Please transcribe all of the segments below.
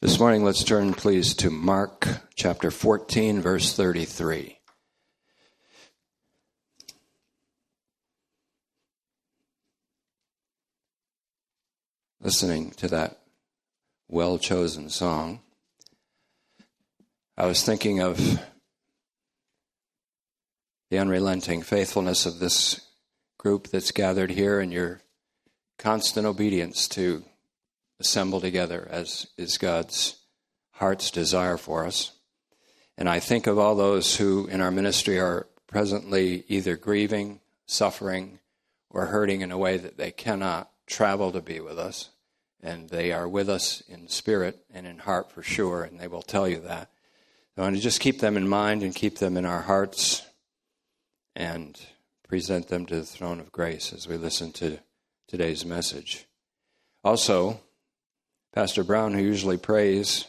This morning, let's turn, please, to Mark chapter 14, verse 33. Listening to that well chosen song, I was thinking of the unrelenting faithfulness of this group that's gathered here and your constant obedience to assemble together as is God's heart's desire for us. And I think of all those who in our ministry are presently either grieving, suffering, or hurting in a way that they cannot travel to be with us. And they are with us in spirit and in heart for sure, and they will tell you that. I want to just keep them in mind and keep them in our hearts and present them to the throne of grace as we listen to today's message. Also, Pastor Brown, who usually prays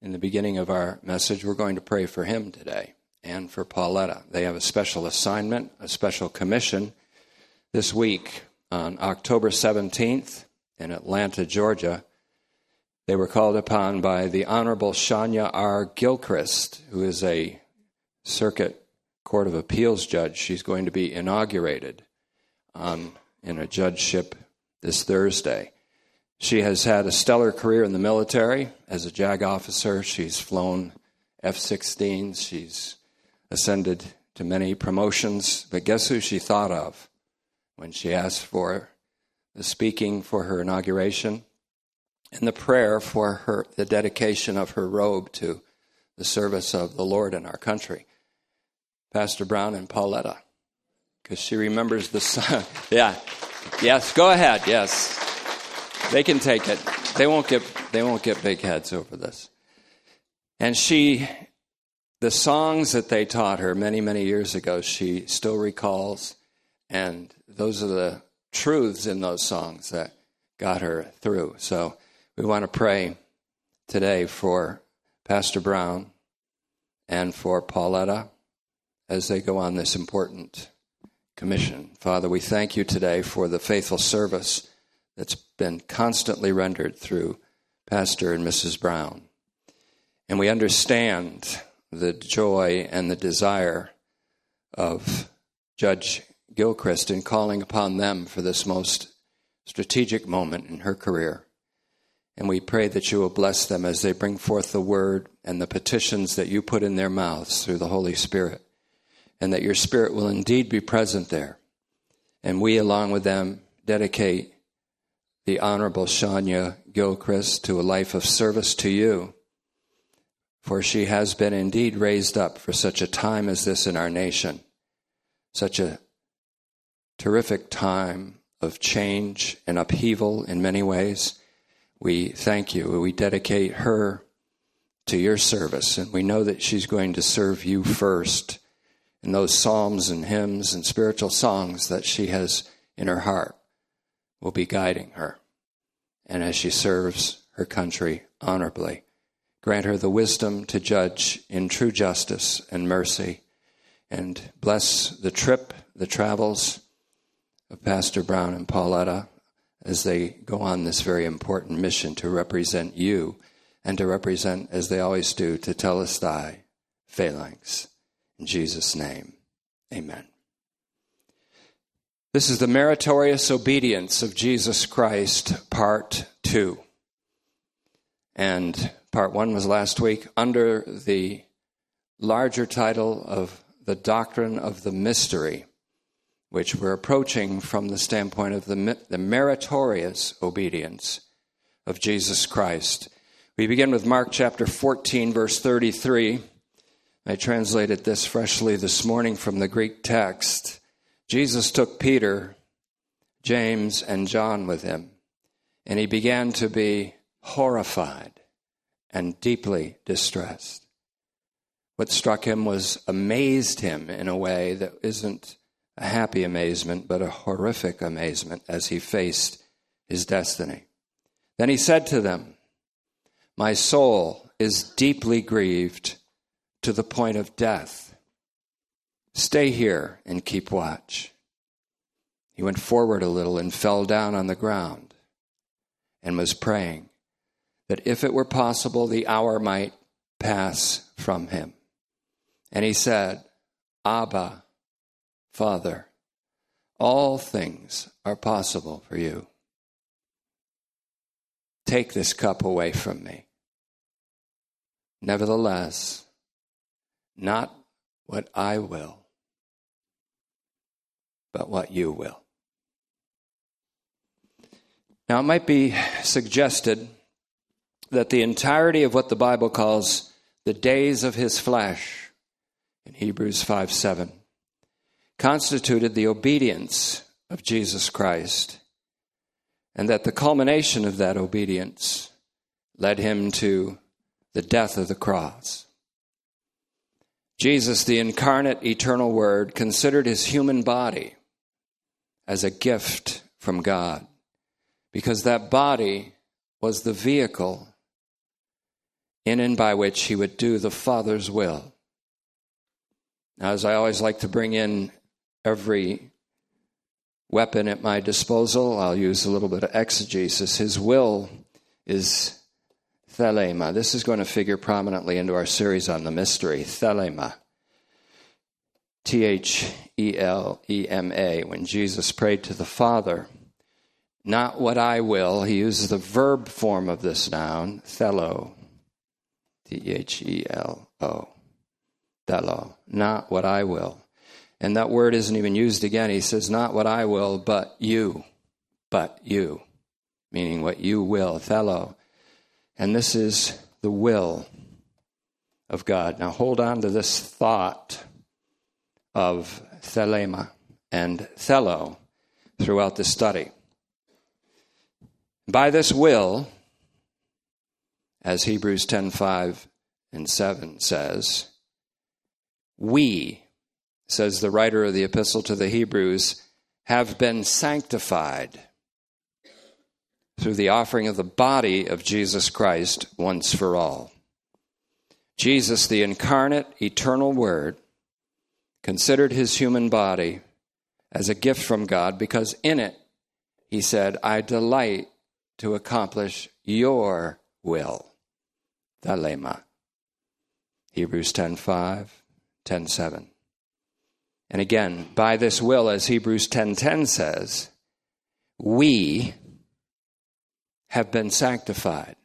in the beginning of our message, we're going to pray for him today and for Pauletta. They have a special assignment, a special commission this week on October 17th in Atlanta, Georgia. They were called upon by the Honorable Shania R. Gilchrist, who is a circuit Court of Appeals judge. She's going to be inaugurated on, in a judgeship this Thursday. She has had a stellar career in the military as a JAG officer. She's flown F 16s. She's ascended to many promotions. But guess who she thought of when she asked for the speaking for her inauguration and the prayer for her, the dedication of her robe to the service of the Lord in our country? Pastor Brown and Pauletta, because she remembers the song. yeah. Yes, go ahead. Yes. They can take it. They won't get they won't get big heads over this. And she the songs that they taught her many, many years ago, she still recalls, and those are the truths in those songs that got her through. So we want to pray today for Pastor Brown and for Pauletta as they go on this important commission. Father, we thank you today for the faithful service that's been constantly rendered through Pastor and Mrs. Brown. And we understand the joy and the desire of Judge Gilchrist in calling upon them for this most strategic moment in her career. And we pray that you will bless them as they bring forth the word and the petitions that you put in their mouths through the Holy Spirit and that your Spirit will indeed be present there. And we, along with them, dedicate the Honorable Shania Gilchrist to a life of service to you, for she has been indeed raised up for such a time as this in our nation, such a terrific time of change and upheaval in many ways. We thank you. We dedicate her to your service, and we know that she's going to serve you first in those psalms and hymns and spiritual songs that she has in her heart will be guiding her. And as she serves her country honorably, grant her the wisdom to judge in true justice and mercy. And bless the trip, the travels of Pastor Brown and Pauletta as they go on this very important mission to represent you and to represent, as they always do, to tell us thy phalanx. In Jesus' name, amen. This is the meritorious obedience of Jesus Christ, part two. And part one was last week under the larger title of the doctrine of the mystery, which we're approaching from the standpoint of the, the meritorious obedience of Jesus Christ. We begin with Mark chapter 14, verse 33. I translated this freshly this morning from the Greek text. Jesus took Peter, James, and John with him, and he began to be horrified and deeply distressed. What struck him was amazed him in a way that isn't a happy amazement, but a horrific amazement as he faced his destiny. Then he said to them, My soul is deeply grieved to the point of death. Stay here and keep watch. He went forward a little and fell down on the ground and was praying. that if it were possible, the hour might pass from him. And he said, Abba, Father, all things are possible for you. Take this cup away from me. Nevertheless, not what I will, but what you will. Now, it might be suggested that the entirety of what the Bible calls the days of his flesh in Hebrews 5 7 constituted the obedience of Jesus Christ, and that the culmination of that obedience led him to the death of the cross. Jesus, the incarnate eternal Word, considered his human body as a gift from God because that body was the vehicle in and by which he would do the Father's will. Now, as I always like to bring in every weapon at my disposal, I'll use a little bit of exegesis. His will is thelema. This is going to figure prominently into our series on the mystery, thelema. T H E L E M A. When Jesus prayed to the Father, not what I will. He uses the verb form of this noun, thelo. T H E L O. Thelo. Not what I will. And that word isn't even used again. He says, Not what I will, but you. But you. Meaning what you will. Thelo. And this is the will of God. Now hold on to this thought of thelema and thelo throughout the study. By this will, as Hebrews 10 5 and 7 says, we, says the writer of the epistle to the Hebrews, have been sanctified through the offering of the body of Jesus Christ once for all. Jesus, the incarnate, eternal Word, considered his human body as a gift from God because in it, he said, I delight to accomplish your will. Thelema. Hebrews 10:5, 10:7. And again, by this will, as Hebrews 10:10 says, we have been sanctified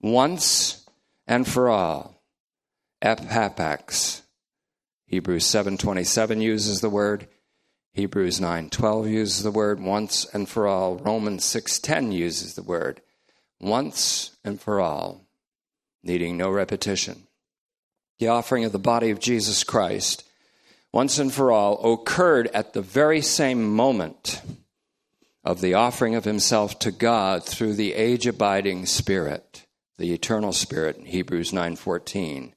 once and for all. Ephapax. Hebrews 7:27 uses the word Hebrews 9:12 uses the word once and for all. Romans 6:10 uses the word once and for all, needing no repetition. The offering of the body of Jesus Christ once and for all occurred at the very same moment of the offering of himself to God through the age abiding spirit, the eternal spirit in Hebrews 9:14.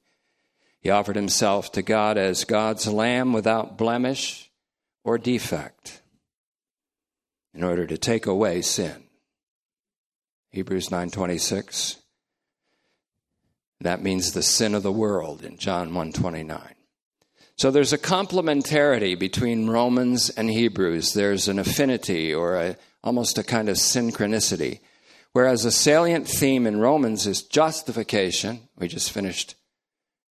He offered himself to God as God's lamb without blemish or defect in order to take away sin. Hebrews 9:26 that means the sin of the world in John 1:29. So there's a complementarity between Romans and Hebrews. There's an affinity or a, almost a kind of synchronicity. Whereas a salient theme in Romans is justification. We just finished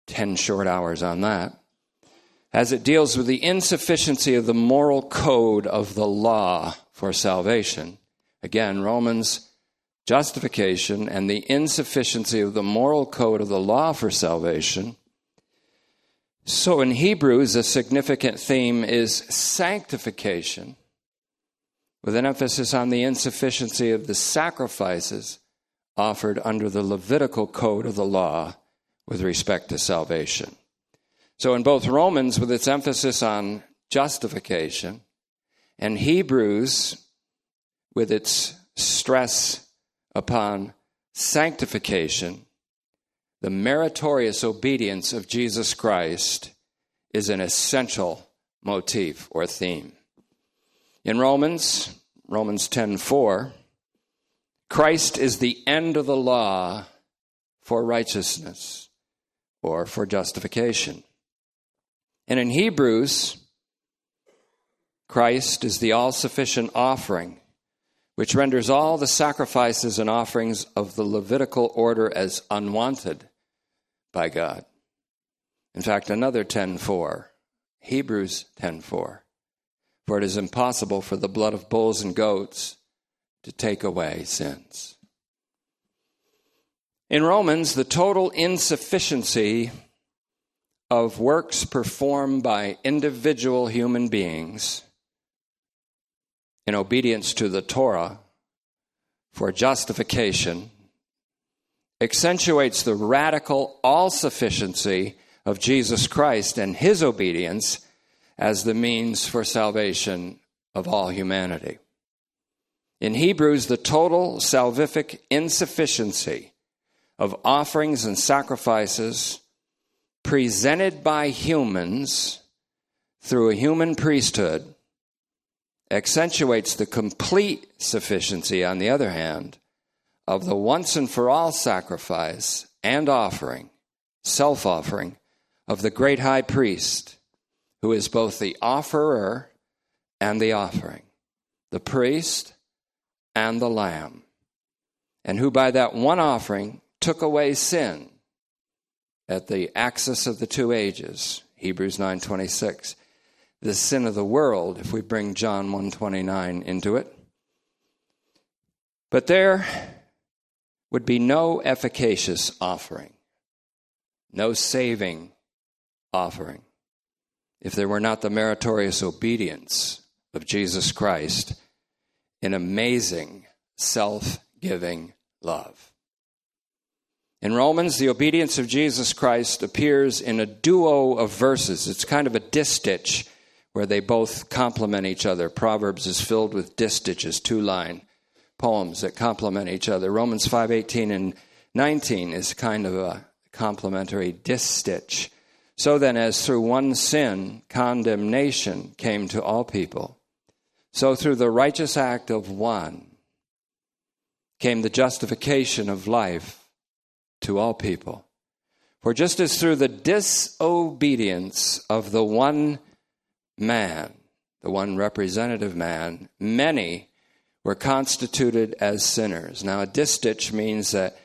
10 short hours on that as it deals with the insufficiency of the moral code of the law for salvation. Again, Romans justification and the insufficiency of the moral code of the law for salvation. So in Hebrews, a significant theme is sanctification, with an emphasis on the insufficiency of the sacrifices offered under the Levitical code of the law with respect to salvation. So, in both Romans, with its emphasis on justification, and Hebrews, with its stress upon sanctification, the meritorious obedience of Jesus Christ is an essential motif or theme. In Romans, Romans 10:4, Christ is the end of the law for righteousness or for justification. And in Hebrews, Christ is the all sufficient offering which renders all the sacrifices and offerings of the Levitical order as unwanted by God. In fact, another 10:4, Hebrews 10:4. For it is impossible for the blood of bulls and goats to take away sins. In Romans, the total insufficiency of works performed by individual human beings in obedience to the Torah for justification accentuates the radical all sufficiency of Jesus Christ and his obedience as the means for salvation of all humanity. In Hebrews, the total salvific insufficiency of offerings and sacrifices presented by humans through a human priesthood accentuates the complete sufficiency, on the other hand, of the once and for all sacrifice and offering, self offering, of the great high priest, who is both the offerer and the offering, the priest and the lamb, and who by that one offering took away sin at the axis of the two ages hebrews 9.26 the sin of the world if we bring john 129 into it. But there would be no efficacious offering no saving offering if there were not the meritorious obedience of jesus christ in amazing self-giving love in Romans, the obedience of Jesus Christ appears in a duo of verses. It's kind of a distich where they both complement each other. Proverbs is filled with distiches, two line poems that complement each other. Romans 5:18 and 19 is kind of a complementary distich. So then as through one sin condemnation came to all people, so through the righteous act of one came the justification of life to all people. For just as through the disobedience of the one man, the one representative man, many were constituted as sinners. Now, a distich means that,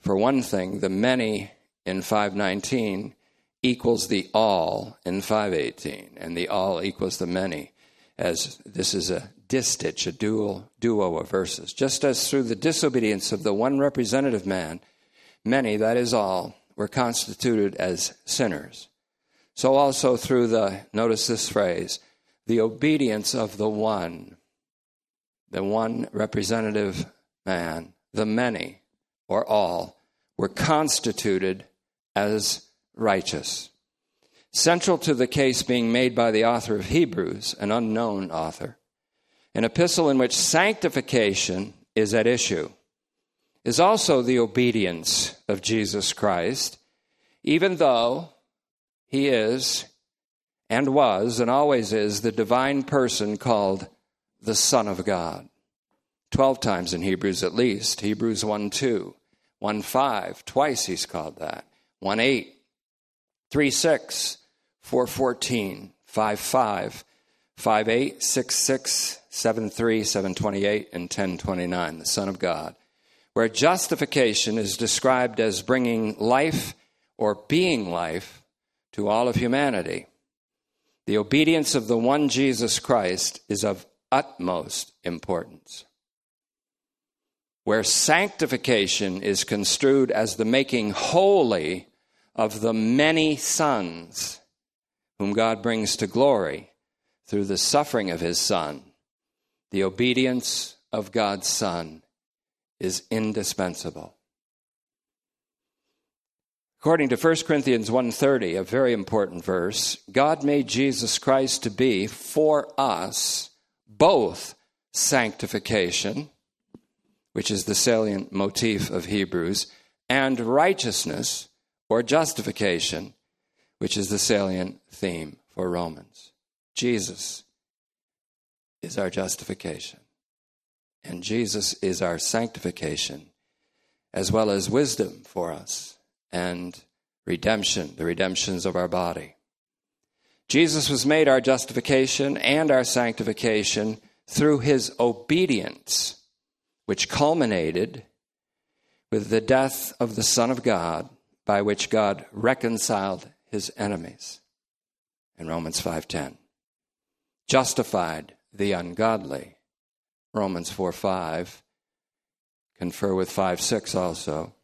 for one thing, the many in 519 equals the all in 518, and the all equals the many, as this is a distich, a dual, duo of verses. Just as through the disobedience of the one representative man, Many, that is all, were constituted as sinners. So also through the, notice this phrase, the obedience of the one, the one representative man, the many, or all, were constituted as righteous. Central to the case being made by the author of Hebrews, an unknown author, an epistle in which sanctification is at issue is also the obedience of Jesus Christ, even though he is and was and always is the divine person called the Son of God. 12 times in Hebrews at least. Hebrews 1 2, 1 5, twice he's called that. 1 8, 3 6, 4 14, 5 5, 5 8, 6 6, 7 3, 7 28, and 10 29, the Son of God where justification is described as bringing life or being life to all of humanity. The obedience of the one Jesus Christ is of utmost importance. Where sanctification is construed as the making holy of the many sons whom God brings to glory through the suffering of his Son, the obedience of God's Son is indispensable. According to 1 Corinthians 1:30, a very important verse, God made Jesus Christ to be for us both sanctification, which is the salient motif of Hebrews, and righteousness or justification, which is the salient theme for Romans. Jesus is our justification. And Jesus is our sanctification, as well as wisdom for us and redemption, the redemptions of our body. Jesus was made our justification and our sanctification through his obedience which culminated with the death of the Son of God, by which God reconciled his enemies. In Romans 5:10. Justified the ungodly. Romans 4 5. Confer with 5 6 also.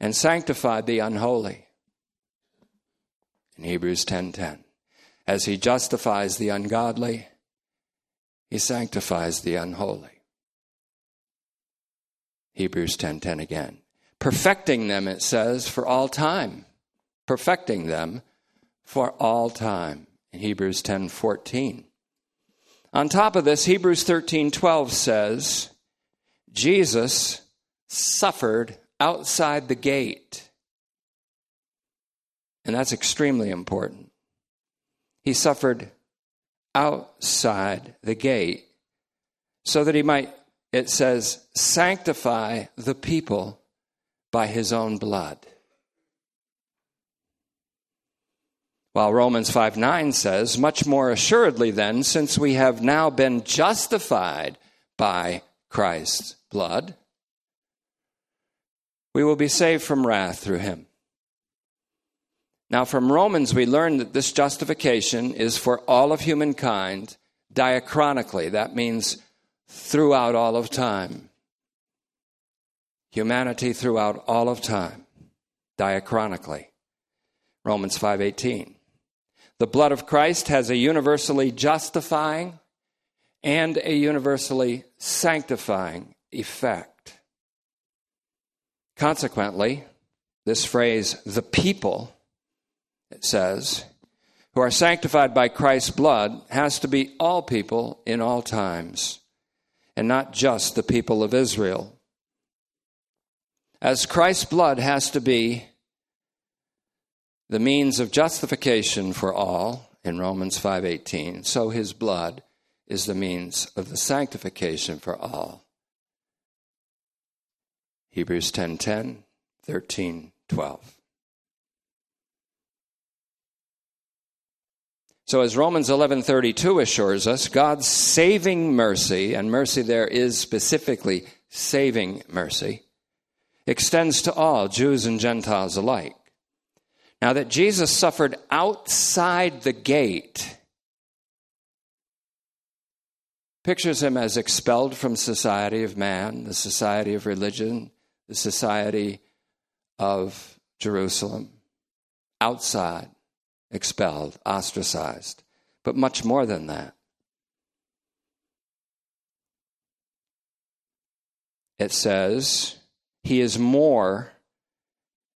And sanctified the unholy. In Hebrews 10 10. As he justifies the ungodly, he sanctifies the unholy. Hebrews 10 10 again. Perfecting them, it says, for all time. Perfecting them for all time. In Hebrews 10 14. On top of this, Hebrews 13 12 says, Jesus suffered outside the gate. And that's extremely important. He suffered outside the gate so that he might, it says, sanctify the people by his own blood. While Romans 5 9 says, Much more assuredly, then, since we have now been justified by Christ's blood, we will be saved from wrath through him. Now, from Romans, we learn that this justification is for all of humankind diachronically. That means throughout all of time. Humanity throughout all of time, diachronically. Romans 5:18. The blood of Christ has a universally justifying and a universally sanctifying effect. Consequently, this phrase, the people, it says, who are sanctified by Christ's blood, has to be all people in all times, and not just the people of Israel. As Christ's blood has to be the means of justification for all in Romans 5:18 so his blood is the means of the sanctification for all. Hebrews 10:10 13 12 So as Romans 11:32 assures us God's saving mercy and mercy there is specifically saving mercy extends to all Jews and Gentiles alike now, that Jesus suffered outside the gate pictures him as expelled from society of man, the society of religion, the society of Jerusalem, outside, expelled, ostracized, but much more than that. It says, He is more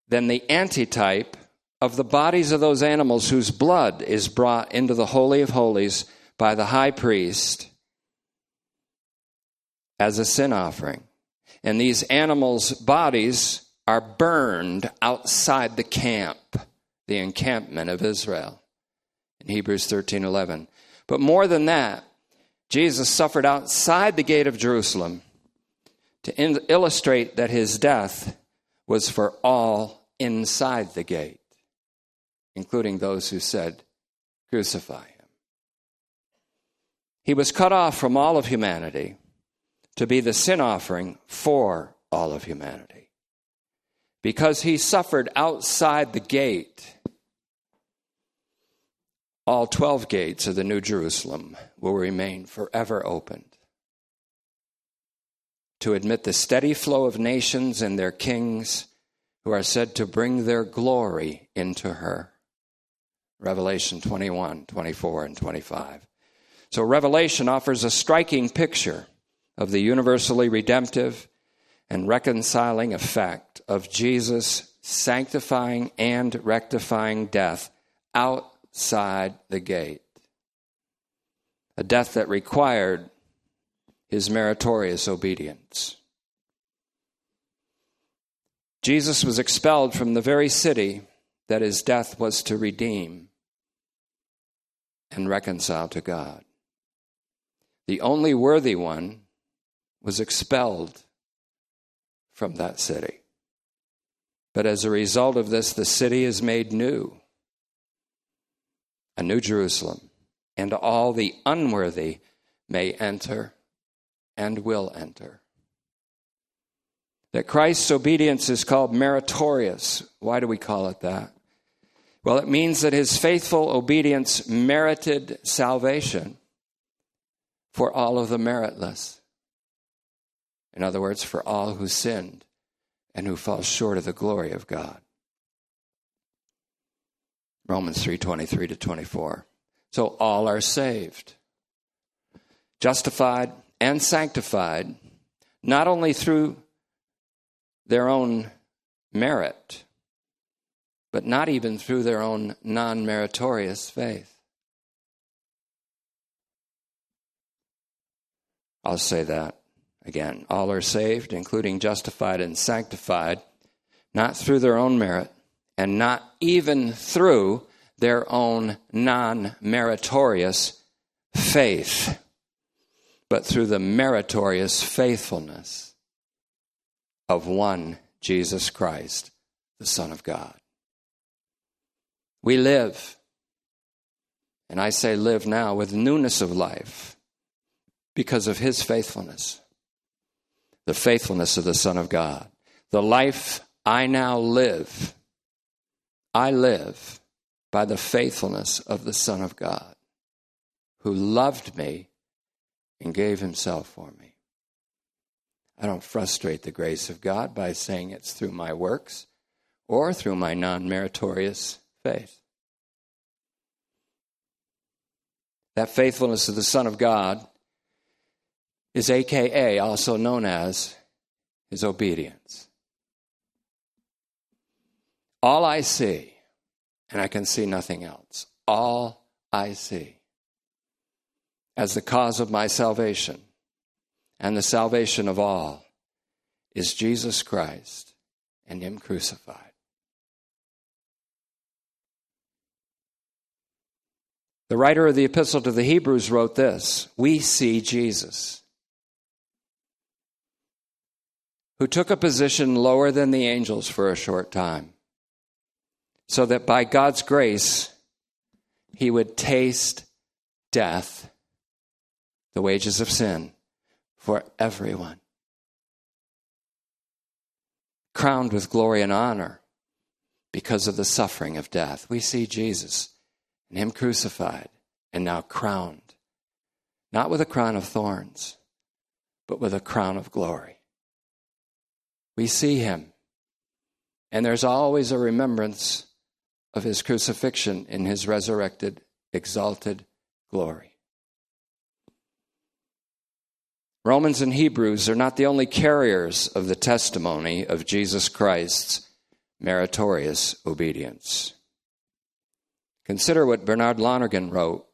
than the antitype of the bodies of those animals whose blood is brought into the Holy of Holies by the high priest as a sin offering. And these animals' bodies are burned outside the camp, the encampment of Israel. In Hebrews 13 11. But more than that, Jesus suffered outside the gate of Jerusalem to in- illustrate that his death was for all inside the gate including those who said, Crucify him. He was cut off from all of humanity to be the sin offering for all of humanity. Because he suffered outside the gate, all 12 gates of the New Jerusalem will remain forever opened to admit the steady flow of nations and their kings who are said to bring their glory into her. Revelation 21, 24, and 25. So, Revelation offers a striking picture of the universally redemptive and reconciling effect of Jesus' sanctifying and rectifying death outside the gate. A death that required his meritorious obedience. Jesus was expelled from the very city that his death was to redeem and reconciled to God. The only worthy one was expelled from that city. But as a result of this, the city is made new, a new Jerusalem, and all the unworthy may enter and will enter. that Christ's obedience is called meritorious. Why do we call it that? Well, it means that his faithful obedience merited salvation for all of the meritless. In other words, for all who sinned and who fall short of the glory of God. Romans 3:23 to 24. So all are saved, justified and sanctified not only through their own merit, but not even through their own non meritorious faith. I'll say that again. All are saved, including justified and sanctified, not through their own merit, and not even through their own non meritorious faith, but through the meritorious faithfulness of one Jesus Christ, the Son of God. We live, and I say live now, with newness of life because of his faithfulness, the faithfulness of the Son of God. The life I now live, I live by the faithfulness of the Son of God, who loved me and gave himself for me. I don't frustrate the grace of God by saying it's through my works or through my non meritorious faith. That faithfulness of the Son of God is AKA, also known as his obedience. All I see, and I can see nothing else, all I see as the cause of my salvation and the salvation of all is Jesus Christ and Him crucified. The writer of the Epistle to the Hebrews wrote this We see Jesus, who took a position lower than the angels for a short time, so that by God's grace he would taste death, the wages of sin, for everyone. Crowned with glory and honor because of the suffering of death. We see Jesus and him crucified and now crowned, not with a crown of thorns, but with a crown of glory. We see him, and there's always a remembrance of his crucifixion in his resurrected, exalted glory. Romans and Hebrews are not the only carriers of the testimony of Jesus Christ's meritorious obedience. Consider what Bernard Lonergan wrote,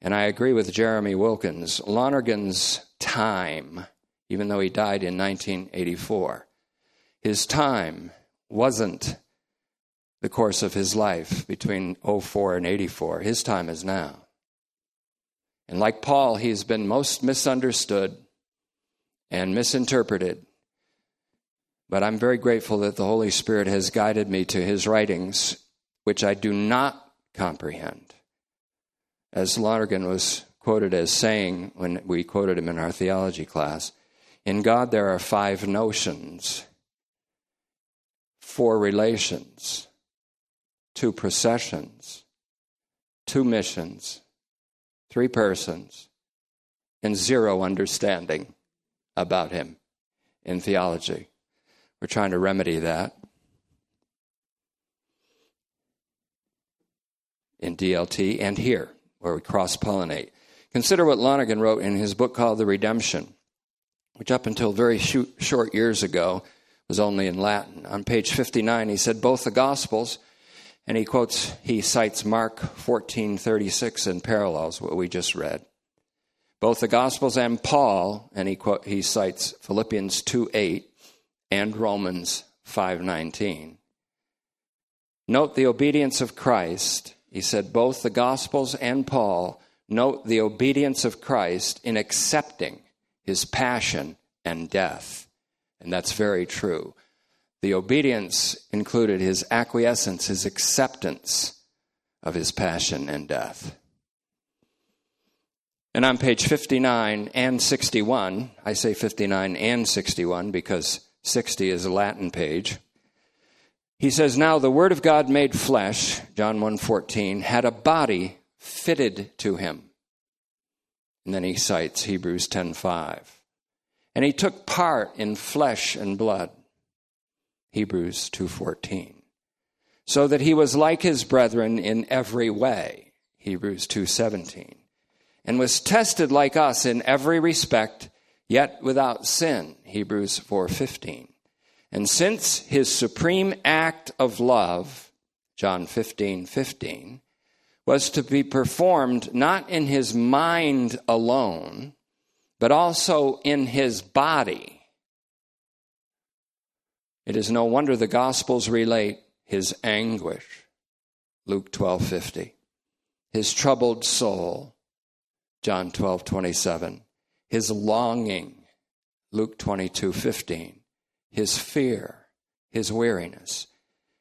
and I agree with Jeremy Wilkins. Lonergan's time, even though he died in 1984, his time wasn't the course of his life between 04 and 84. His time is now. And like Paul, he's been most misunderstood and misinterpreted. But I'm very grateful that the Holy Spirit has guided me to his writings, which I do not comprehend. As Lonergan was quoted as saying when we quoted him in our theology class, in God there are five notions, four relations, two processions, two missions, three persons, and zero understanding about him in theology. We're trying to remedy that. In DLT and here, where we cross pollinate. Consider what Lonergan wrote in his book called The Redemption, which up until very short years ago was only in Latin. On page 59, he said both the Gospels, and he quotes, he cites Mark 14:36 and parallels what we just read. Both the Gospels and Paul, and he, quote, he cites Philippians 2:8 and Romans 5:19. Note the obedience of Christ he said both the Gospels and Paul note the obedience of Christ in accepting his passion and death. And that's very true. The obedience included his acquiescence, his acceptance of his passion and death. And on page 59 and 61, I say 59 and 61 because 60 is a Latin page. He says, Now the Word of God made flesh, John 1.14, had a body fitted to him. And then he cites Hebrews 10.5. And he took part in flesh and blood, Hebrews 2.14. So that he was like his brethren in every way, Hebrews 2.17. And was tested like us in every respect, yet without sin, Hebrews 4.15. And since his supreme act of love, John 15, 15, was to be performed not in his mind alone, but also in his body, it is no wonder the Gospels relate his anguish, Luke 12, 50, his troubled soul, John 12, 27, his longing, Luke 22, 15 his fear, his weariness,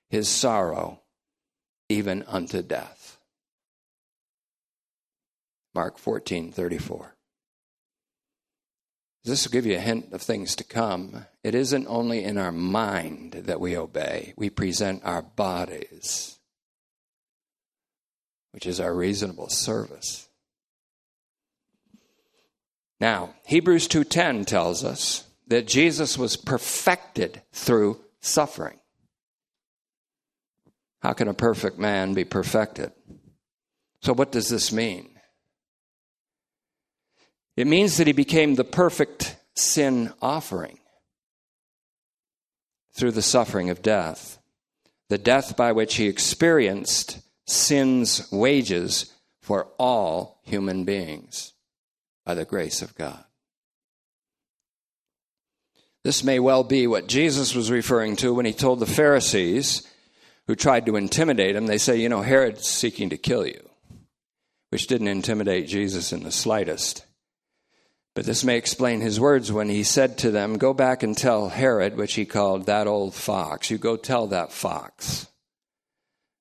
his sorrow, even unto death. Mark 14, 34. This will give you a hint of things to come. It isn't only in our mind that we obey, we present our bodies, which is our reasonable service. Now, Hebrews 2:10 tells us that Jesus was perfected through suffering. How can a perfect man be perfected? So, what does this mean? It means that he became the perfect sin offering through the suffering of death, the death by which he experienced sin's wages for all human beings by the grace of God. This may well be what Jesus was referring to when he told the Pharisees who tried to intimidate him, they say, You know, Herod's seeking to kill you, which didn't intimidate Jesus in the slightest. But this may explain his words when he said to them, Go back and tell Herod, which he called that old fox. You go tell that fox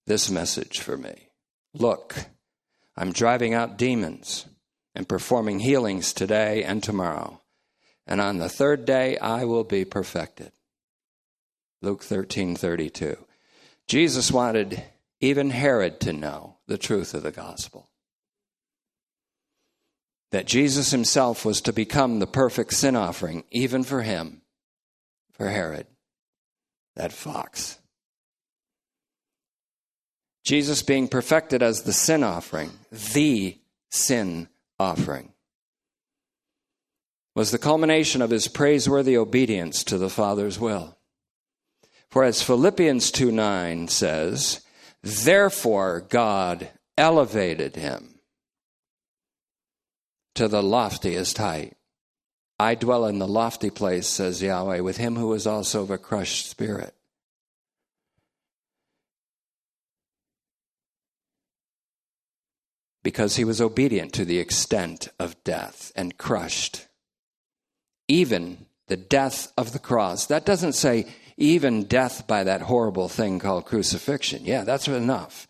this message for me. Look, I'm driving out demons and performing healings today and tomorrow and on the third day I will be perfected. Luke 13:32. Jesus wanted even Herod to know the truth of the gospel. That Jesus himself was to become the perfect sin offering, even for him, for Herod, that fox. Jesus being perfected as the sin offering, the sin offering was the culmination of his praiseworthy obedience to the Father's will. For as Philippians 2 9 says, therefore God elevated him to the loftiest height. I dwell in the lofty place, says Yahweh, with him who is also of a crushed spirit. Because he was obedient to the extent of death and crushed even the death of the cross. That doesn't say even death by that horrible thing called crucifixion. Yeah, that's enough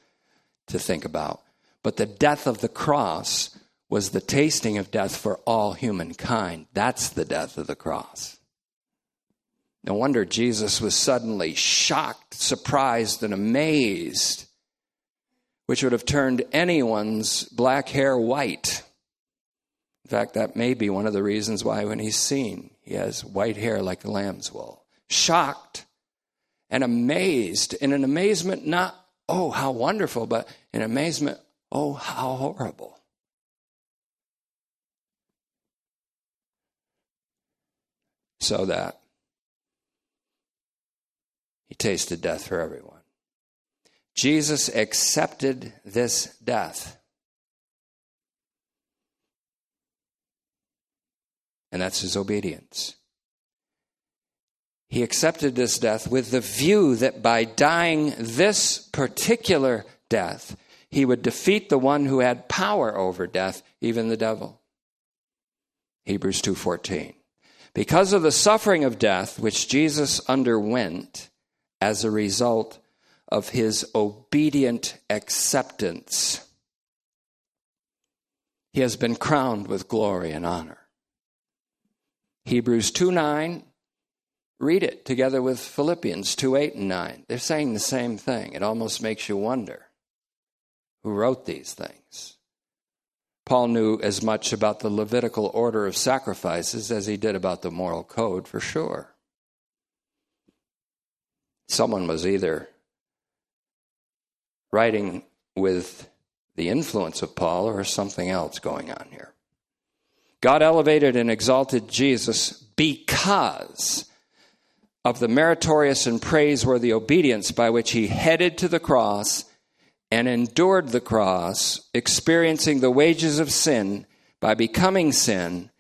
to think about. But the death of the cross was the tasting of death for all humankind. That's the death of the cross. No wonder Jesus was suddenly shocked, surprised, and amazed, which would have turned anyone's black hair white. In fact, that may be one of the reasons why when he's seen, he has white hair like a lamb's wool. Shocked and amazed, in an amazement not, oh, how wonderful, but in amazement, oh, how horrible. So that he tasted death for everyone. Jesus accepted this death. And that's his obedience. He accepted this death with the view that by dying this particular death, he would defeat the one who had power over death, even the devil. Hebrews 2:14. Because of the suffering of death which Jesus underwent as a result of his obedient acceptance, he has been crowned with glory and honor. Hebrews 2 9 read it together with Philippians 2 8 and 9. They're saying the same thing. It almost makes you wonder who wrote these things. Paul knew as much about the Levitical order of sacrifices as he did about the moral code, for sure. Someone was either writing with the influence of Paul or something else going on here. God elevated and exalted Jesus because of the meritorious and praiseworthy obedience by which he headed to the cross and endured the cross, experiencing the wages of sin by becoming sin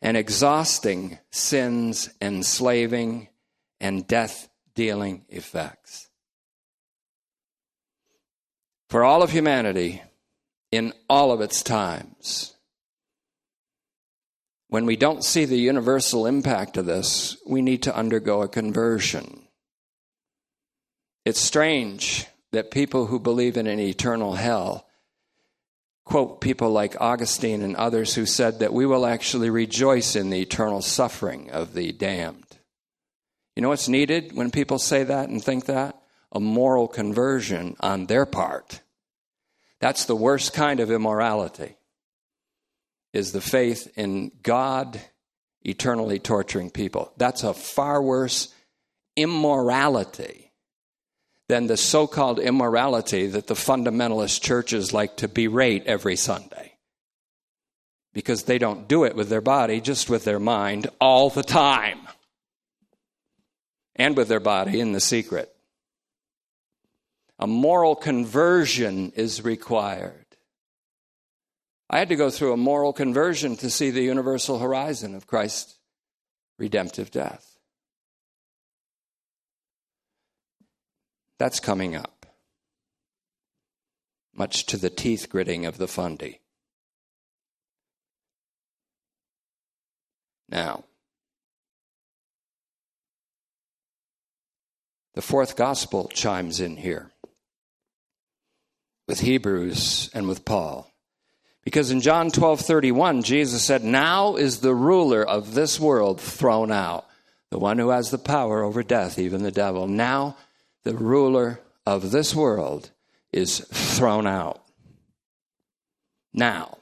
and exhausting sin's enslaving and death dealing effects. For all of humanity, in all of its times, when we don't see the universal impact of this, we need to undergo a conversion. It's strange that people who believe in an eternal hell quote people like Augustine and others who said that we will actually rejoice in the eternal suffering of the damned. You know what's needed when people say that and think that? A moral conversion on their part. That's the worst kind of immorality is the faith in God eternally torturing people. That's a far worse immorality than the so called immorality that the fundamentalist churches like to berate every Sunday. Because they don't do it with their body, just with their mind all the time. And with their body in the secret. A moral conversion is required. I had to go through a moral conversion to see the universal horizon of Christ's redemptive death. That's coming up, much to the teeth gritting of the fundy. Now, the fourth gospel chimes in here with Hebrews and with Paul. Because in John 12 31, Jesus said, Now is the ruler of this world thrown out, the one who has the power over death, even the devil. Now the ruler of this world is thrown out. Now.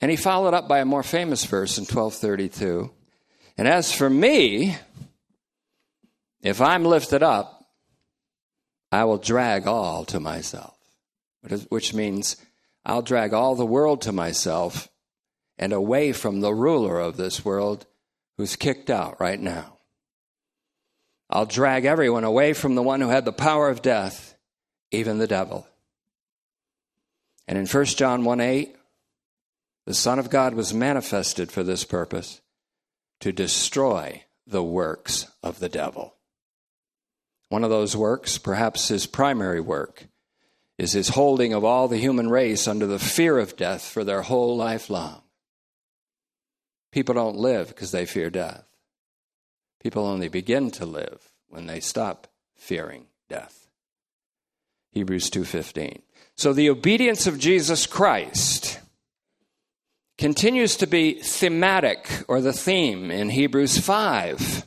And he followed up by a more famous verse in 1232. And as for me, if I'm lifted up, I will drag all to myself, which means I'll drag all the world to myself and away from the ruler of this world who's kicked out right now. I'll drag everyone away from the one who had the power of death, even the devil. And in 1 John 1 8, the Son of God was manifested for this purpose to destroy the works of the devil. One of those works, perhaps his primary work, is his holding of all the human race under the fear of death for their whole life long. People don't live because they fear death. People only begin to live when they stop fearing death. Hebrews 2:15. So the obedience of Jesus Christ continues to be thematic or the theme in Hebrews 5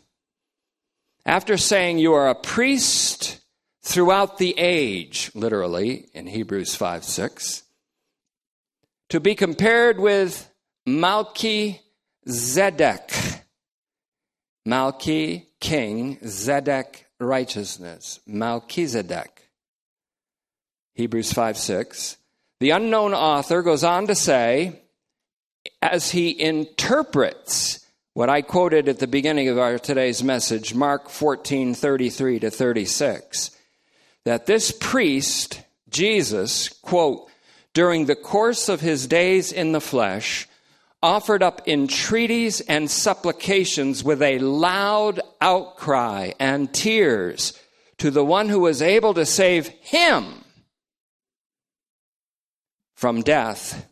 after saying you are a priest throughout the age, literally in Hebrews 5 6, to be compared with Malki Zedek. Malki, king, Zedek, righteousness. Melchizedek. Hebrews 5 6. The unknown author goes on to say, as he interprets what I quoted at the beginning of our today's message, Mark 14, 33 to 36, that this priest, Jesus, quote, during the course of his days in the flesh, offered up entreaties and supplications with a loud outcry and tears to the one who was able to save him from death.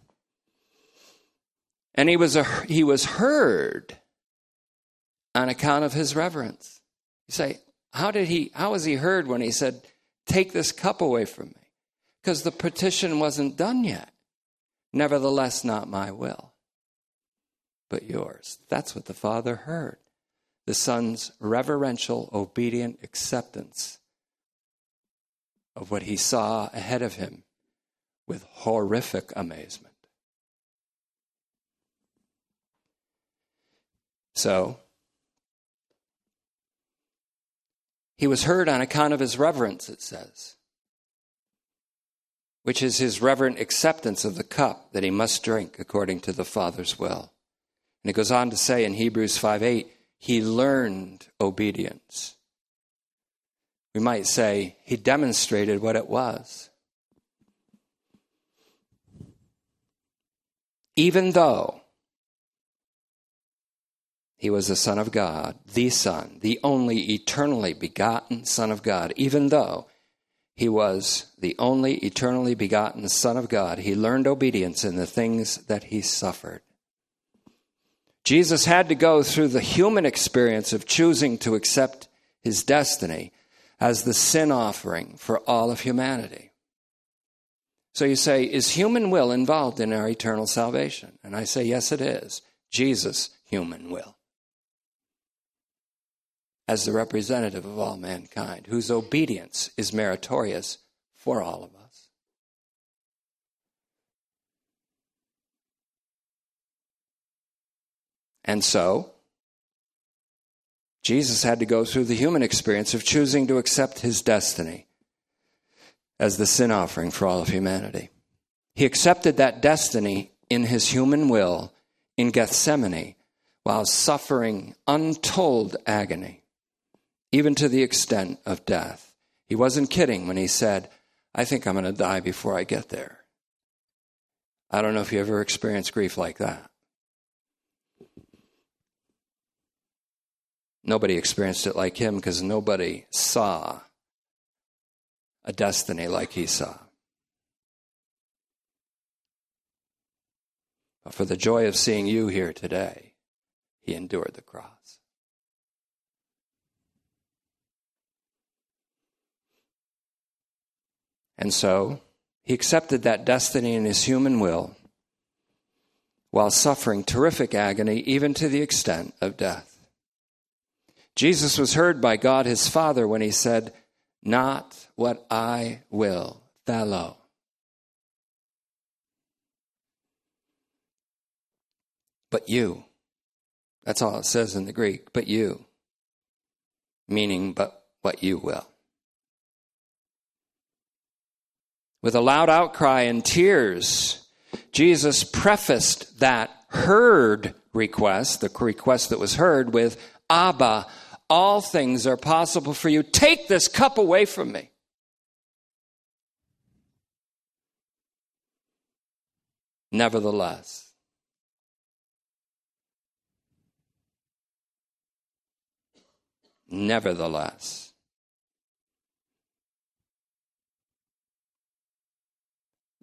And he was, a, he was heard on account of his reverence. You say, how did he, how was he heard when he said, take this cup away from me? Because the petition wasn't done yet. Nevertheless, not my will, but yours. That's what the Father heard. The Son's reverential, obedient acceptance of what he saw ahead of him with horrific amazement. So, he was heard on account of his reverence, it says, which is his reverent acceptance of the cup that he must drink according to the Father's will. And it goes on to say in Hebrews 5 8, he learned obedience. We might say he demonstrated what it was. Even though he was the Son of God, the Son, the only eternally begotten Son of God, even though he was the only eternally begotten Son of God, he learned obedience in the things that he suffered. Jesus had to go through the human experience of choosing to accept his destiny as the sin offering for all of humanity. So you say, is human will involved in our eternal salvation? And I say, yes, it is. Jesus' human will. As the representative of all mankind, whose obedience is meritorious for all of us. And so, Jesus had to go through the human experience of choosing to accept his destiny as the sin offering for all of humanity. He accepted that destiny in his human will in Gethsemane while suffering untold agony, even to the extent of death. He wasn't kidding when he said, I think I'm going to die before I get there. I don't know if you ever experienced grief like that. Nobody experienced it like him because nobody saw a destiny like he saw. But for the joy of seeing you here today, he endured the cross. And so he accepted that destiny in his human will while suffering terrific agony, even to the extent of death. Jesus was heard by God his Father when he said, Not what I will, thelo. But you. That's all it says in the Greek, but you. Meaning, but what you will. With a loud outcry and tears, Jesus prefaced that heard request, the request that was heard, with Abba, all things are possible for you. Take this cup away from me. Nevertheless, nevertheless,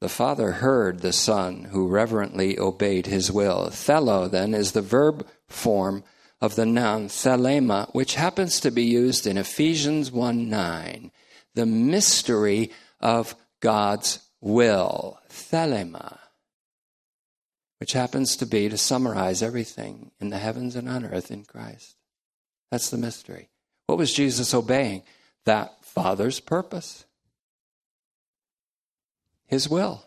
the Father heard the Son who reverently obeyed his will. Thelo, then, is the verb form of the noun thelema, which happens to be used in Ephesians 1 9, the mystery of God's will. Thelema which happens to be to summarize everything in the heavens and on earth in Christ. That's the mystery. What was Jesus obeying? That Father's purpose, His will.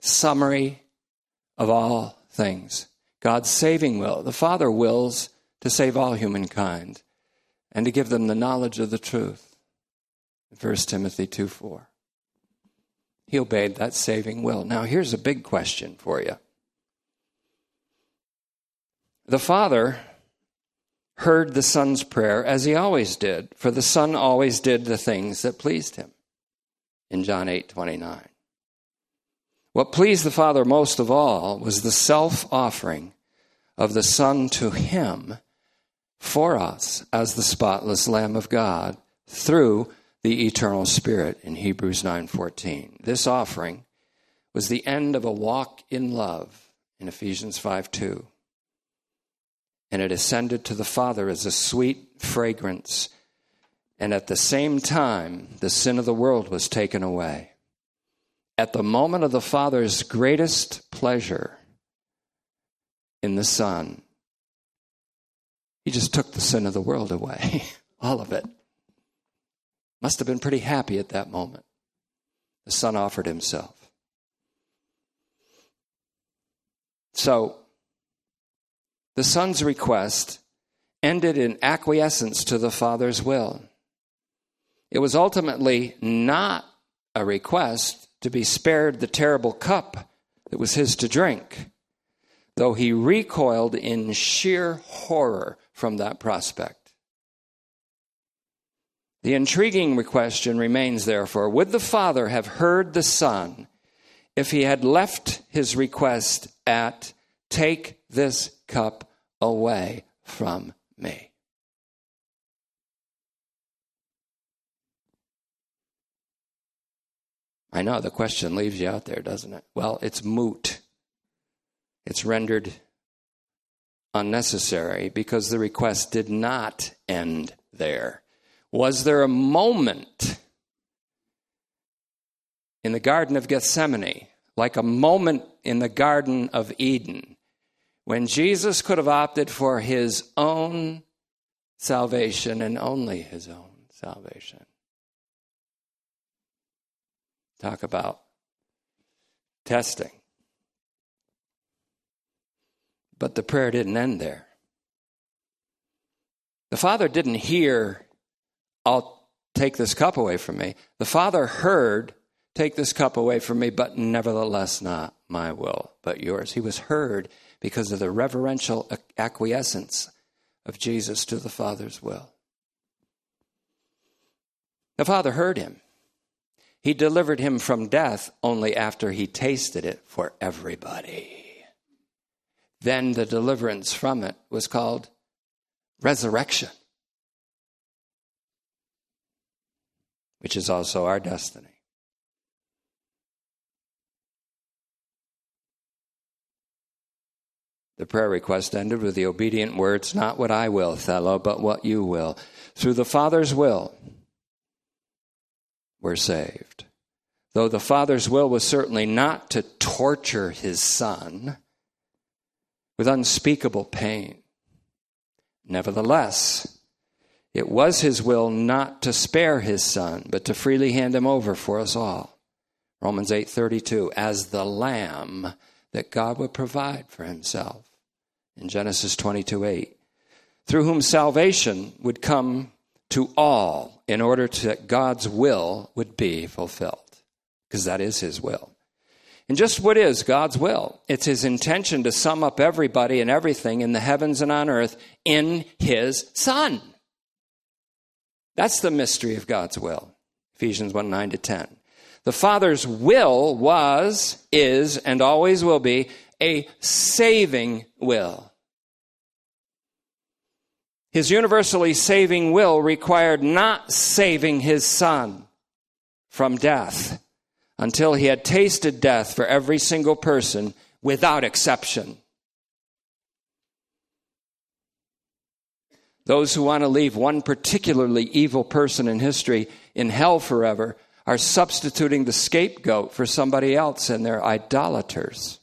Summary of all things. God's saving will. The Father wills to save all humankind and to give them the knowledge of the truth. 1 Timothy 2 4. He obeyed that saving will. Now, here's a big question for you the Father heard the Son's prayer as he always did, for the Son always did the things that pleased him. In John 8 29. What pleased the Father most of all was the self offering of the Son to him for us as the spotless Lamb of God through the eternal Spirit in Hebrews 9:14. This offering was the end of a walk in love in Ephesians 5 2 and it ascended to the Father as a sweet fragrance. And at the same time, the sin of the world was taken away. At the moment of the Father's greatest pleasure, in the Son. He just took the sin of the world away, all of it. Must have been pretty happy at that moment. The Son offered himself. So, the Son's request ended in acquiescence to the Father's will. It was ultimately not a request to be spared the terrible cup that was his to drink, though he recoiled in sheer horror from that prospect. The intriguing question remains, therefore would the Father have heard the Son if he had left his request at, Take this cup away from me? I know the question leaves you out there, doesn't it? Well, it's moot. It's rendered unnecessary because the request did not end there. Was there a moment in the Garden of Gethsemane, like a moment in the Garden of Eden, when Jesus could have opted for his own salvation and only his own salvation? Talk about testing. But the prayer didn't end there. The Father didn't hear I'll take this cup away from me. The Father heard, Take this cup away from me, but nevertheless not my will, but yours. He was heard because of the reverential acquiescence of Jesus to the Father's will. The Father heard him. He delivered him from death only after he tasted it for everybody. Then the deliverance from it was called resurrection. which is also our destiny. The prayer request ended with the obedient words, Not what I will, thelo, but what you will. Through the Father's will, we're saved. Though the Father's will was certainly not to torture his Son with unspeakable pain. Nevertheless, it was his will not to spare his son, but to freely hand him over for us all. Romans 8:32 as the lamb that God would provide for himself. In Genesis 22:8 through whom salvation would come to all in order that God's will would be fulfilled because that is his will. And just what is God's will? It's his intention to sum up everybody and everything in the heavens and on earth in his son. That's the mystery of God's will. Ephesians 1 9 to 10. The Father's will was, is, and always will be a saving will. His universally saving will required not saving his Son from death until he had tasted death for every single person without exception. Those who want to leave one particularly evil person in history in hell forever are substituting the scapegoat for somebody else, and they're idolaters.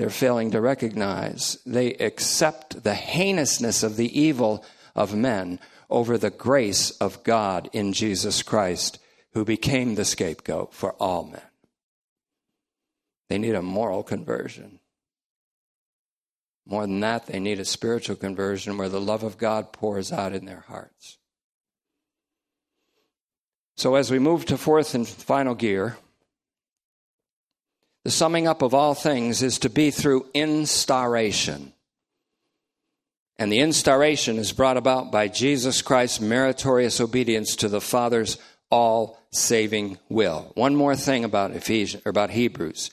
They're failing to recognize. They accept the heinousness of the evil of men over the grace of God in Jesus Christ, who became the scapegoat for all men. They need a moral conversion. More than that, they need a spiritual conversion where the love of God pours out in their hearts. So, as we move to fourth and final gear, the summing up of all things is to be through instauration. And the instauration is brought about by Jesus Christ's meritorious obedience to the Father's all saving will. One more thing about Ephesians about Hebrews.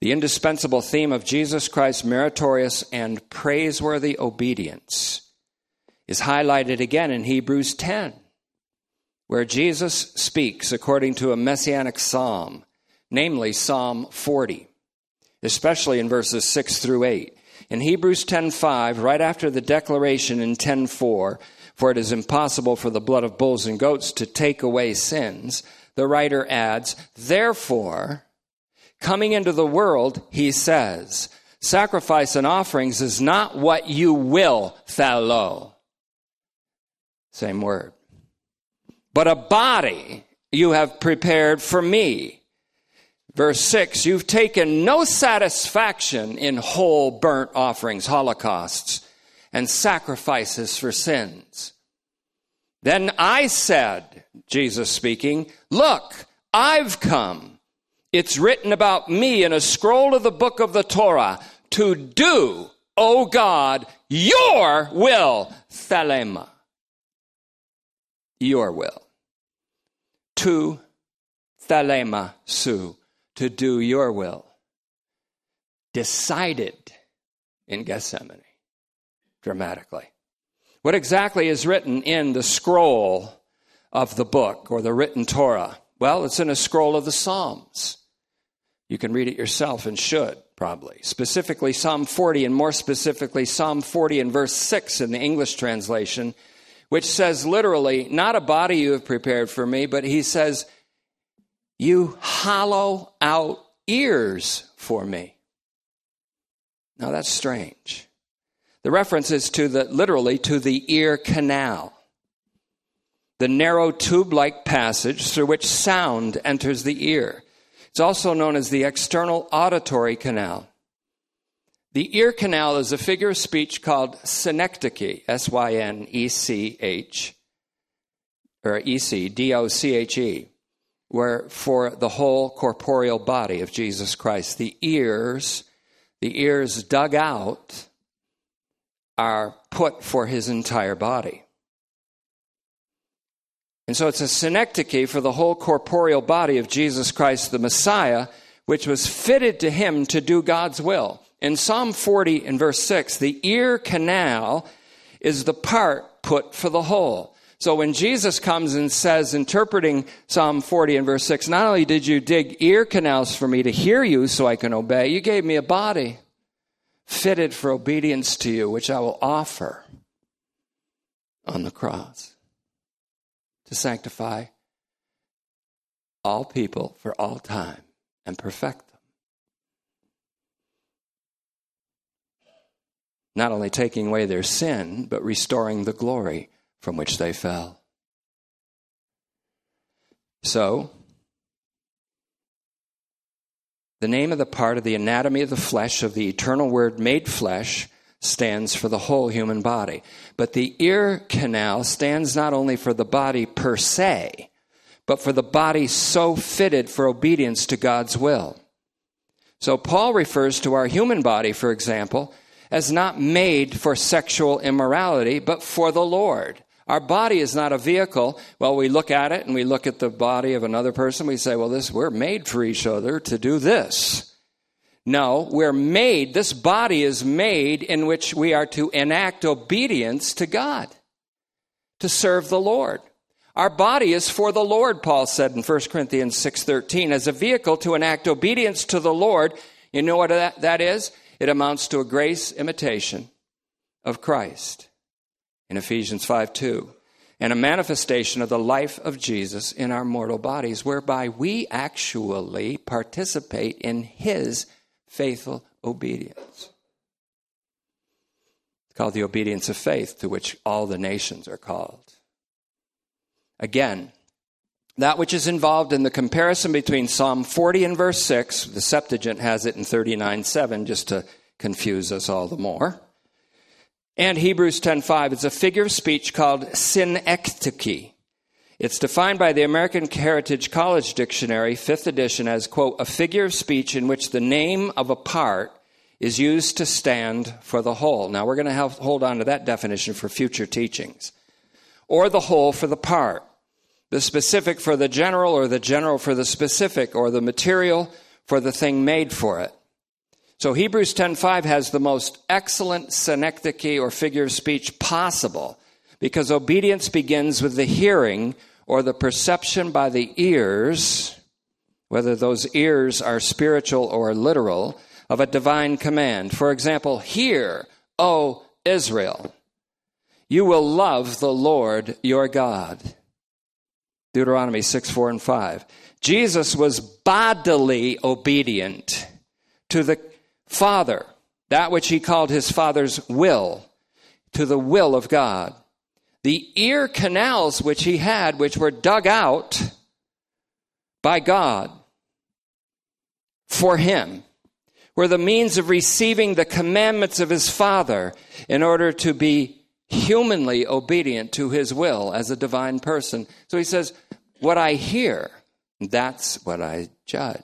The indispensable theme of Jesus Christ's meritorious and praiseworthy obedience is highlighted again in Hebrews 10, where Jesus speaks according to a messianic psalm, namely Psalm 40, especially in verses 6 through 8. In Hebrews 10:5, right after the declaration in 10:4, for it is impossible for the blood of bulls and goats to take away sins, the writer adds, therefore, Coming into the world, he says, Sacrifice and offerings is not what you will, thelo. Same word. But a body you have prepared for me. Verse 6 You've taken no satisfaction in whole burnt offerings, holocausts, and sacrifices for sins. Then I said, Jesus speaking, Look, I've come. It's written about me in a scroll of the book of the Torah to do, O God, your will, thelema. Your will. To thelema su, to do your will. Decided in Gethsemane, dramatically. What exactly is written in the scroll of the book or the written Torah? Well, it's in a scroll of the Psalms. You can read it yourself and should, probably. Specifically, Psalm 40, and more specifically, Psalm 40 and verse 6 in the English translation, which says literally, Not a body you have prepared for me, but he says, You hollow out ears for me. Now that's strange. The reference is to the, literally, to the ear canal, the narrow tube like passage through which sound enters the ear. It's also known as the external auditory canal. The ear canal is a figure of speech called synecdoche, S Y N E C H, or E C D O C H E, where for the whole corporeal body of Jesus Christ, the ears, the ears dug out are put for his entire body. And so it's a synecdoche for the whole corporeal body of Jesus Christ the Messiah, which was fitted to him to do God's will. In Psalm 40 and verse 6, the ear canal is the part put for the whole. So when Jesus comes and says, interpreting Psalm 40 and verse 6, not only did you dig ear canals for me to hear you so I can obey, you gave me a body fitted for obedience to you, which I will offer on the cross to sanctify all people for all time and perfect them. Not only taking away their sin, but restoring the glory from which they fell. So, the name of the part of the anatomy of the flesh of the eternal word made flesh stands for the whole human body. But the ear canal stands not only for the body per se, but for the body so fitted for obedience to God's will. So Paul refers to our human body, for example, as not made for sexual immorality, but for the Lord. Our body is not a vehicle. Well, we look at it and we look at the body of another person. We say, well, this, we're made for each other to do this. No, we're made, this body is made in which we are to enact obedience to God, to serve the Lord. Our body is for the Lord, Paul said in 1 Corinthians 6:13, as a vehicle to enact obedience to the Lord. You know what that, that is? It amounts to a grace imitation of Christ in Ephesians 5 2, and a manifestation of the life of Jesus in our mortal bodies, whereby we actually participate in his faithful obedience. It's called the obedience of faith, to which all the nations are called. Again, that which is involved in the comparison between Psalm 40 and verse 6, the Septuagint has it in 39 7, just to confuse us all the more and Hebrews 10:5. It's a figure of speech called synecdoche. It's defined by the American Heritage College Dictionary, 5th edition, as, quote, a figure of speech in which the name of a part is used to stand for the whole. Now, we're going to hold on to that definition for future teachings. Or the whole for the part. The specific for the general, or the general for the specific, or the material for the thing made for it. So Hebrews 10:5 has the most excellent synecdoche or figure of speech possible because obedience begins with the hearing or the perception by the ears, whether those ears are spiritual or literal, of a divine command. For example, hear, O Israel, you will love the Lord your God. Deuteronomy 6, 4, and 5. Jesus was bodily obedient to the Father that which he called his Father's will, to the will of God. The ear canals which he had, which were dug out by God for him, were the means of receiving the commandments of his Father in order to be humanly obedient to his will as a divine person. So he says, What I hear, that's what I judge.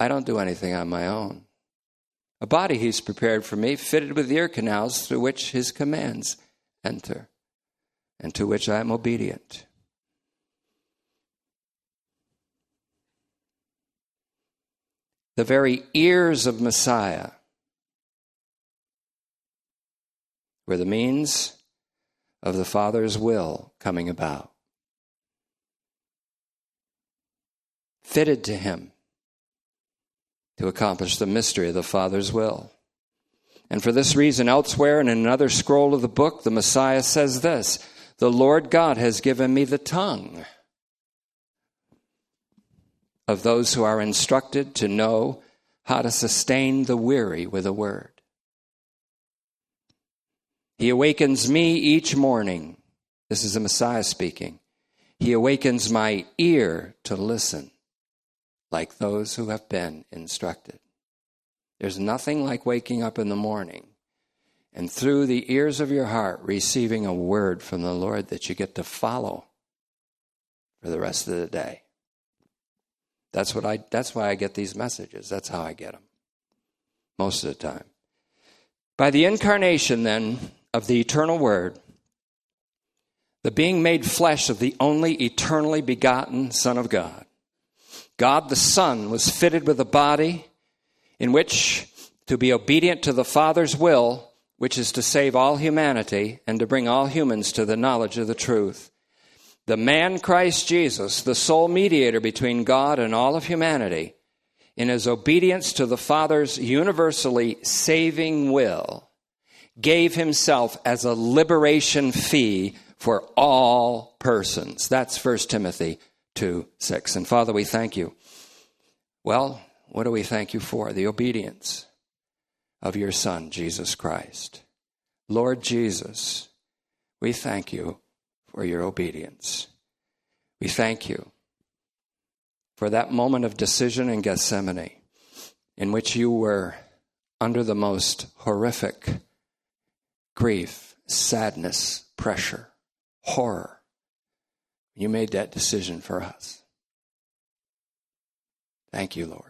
I don't do anything on my own. A body he's prepared for me, fitted with ear canals through which his commands enter, and to which I am obedient. The very ears of Messiah were the means of the Father's will coming about. Fitted to him to accomplish the mystery of the Father's will. And for this reason, elsewhere in another scroll of the book, the Messiah says this The Lord God has given me the tongue of those who are instructed to know how to sustain the weary with a word. He awakens me each morning. This is the Messiah speaking. He awakens my ear to listen like those who have been instructed. There's nothing like waking up in the morning and through the ears of your heart receiving a word from the Lord that you get to follow for the rest of the day. That's what I that's why I get these messages. That's how I get them. Most of the time. By the incarnation then of the eternal word, the being made flesh of the only eternally begotten Son of God, God the Son was fitted with a body in which to be obedient to the Father's will, which is to save all humanity and to bring all humans to the knowledge of the truth. The man Christ Jesus, the sole mediator between God and all of humanity, in his obedience to the Father's universally saving will, gave himself as a liberation fee for all persons. That's 1 Timothy 2 6. And Father, we thank you. Well, what do we thank you for? The obedience of your Son, Jesus Christ. Lord Jesus, we thank you for your obedience. We thank you for that moment of decision in Gethsemane in which you were under the most horrific grief, sadness, pressure, horror. You made that decision for us. Thank you, Lord.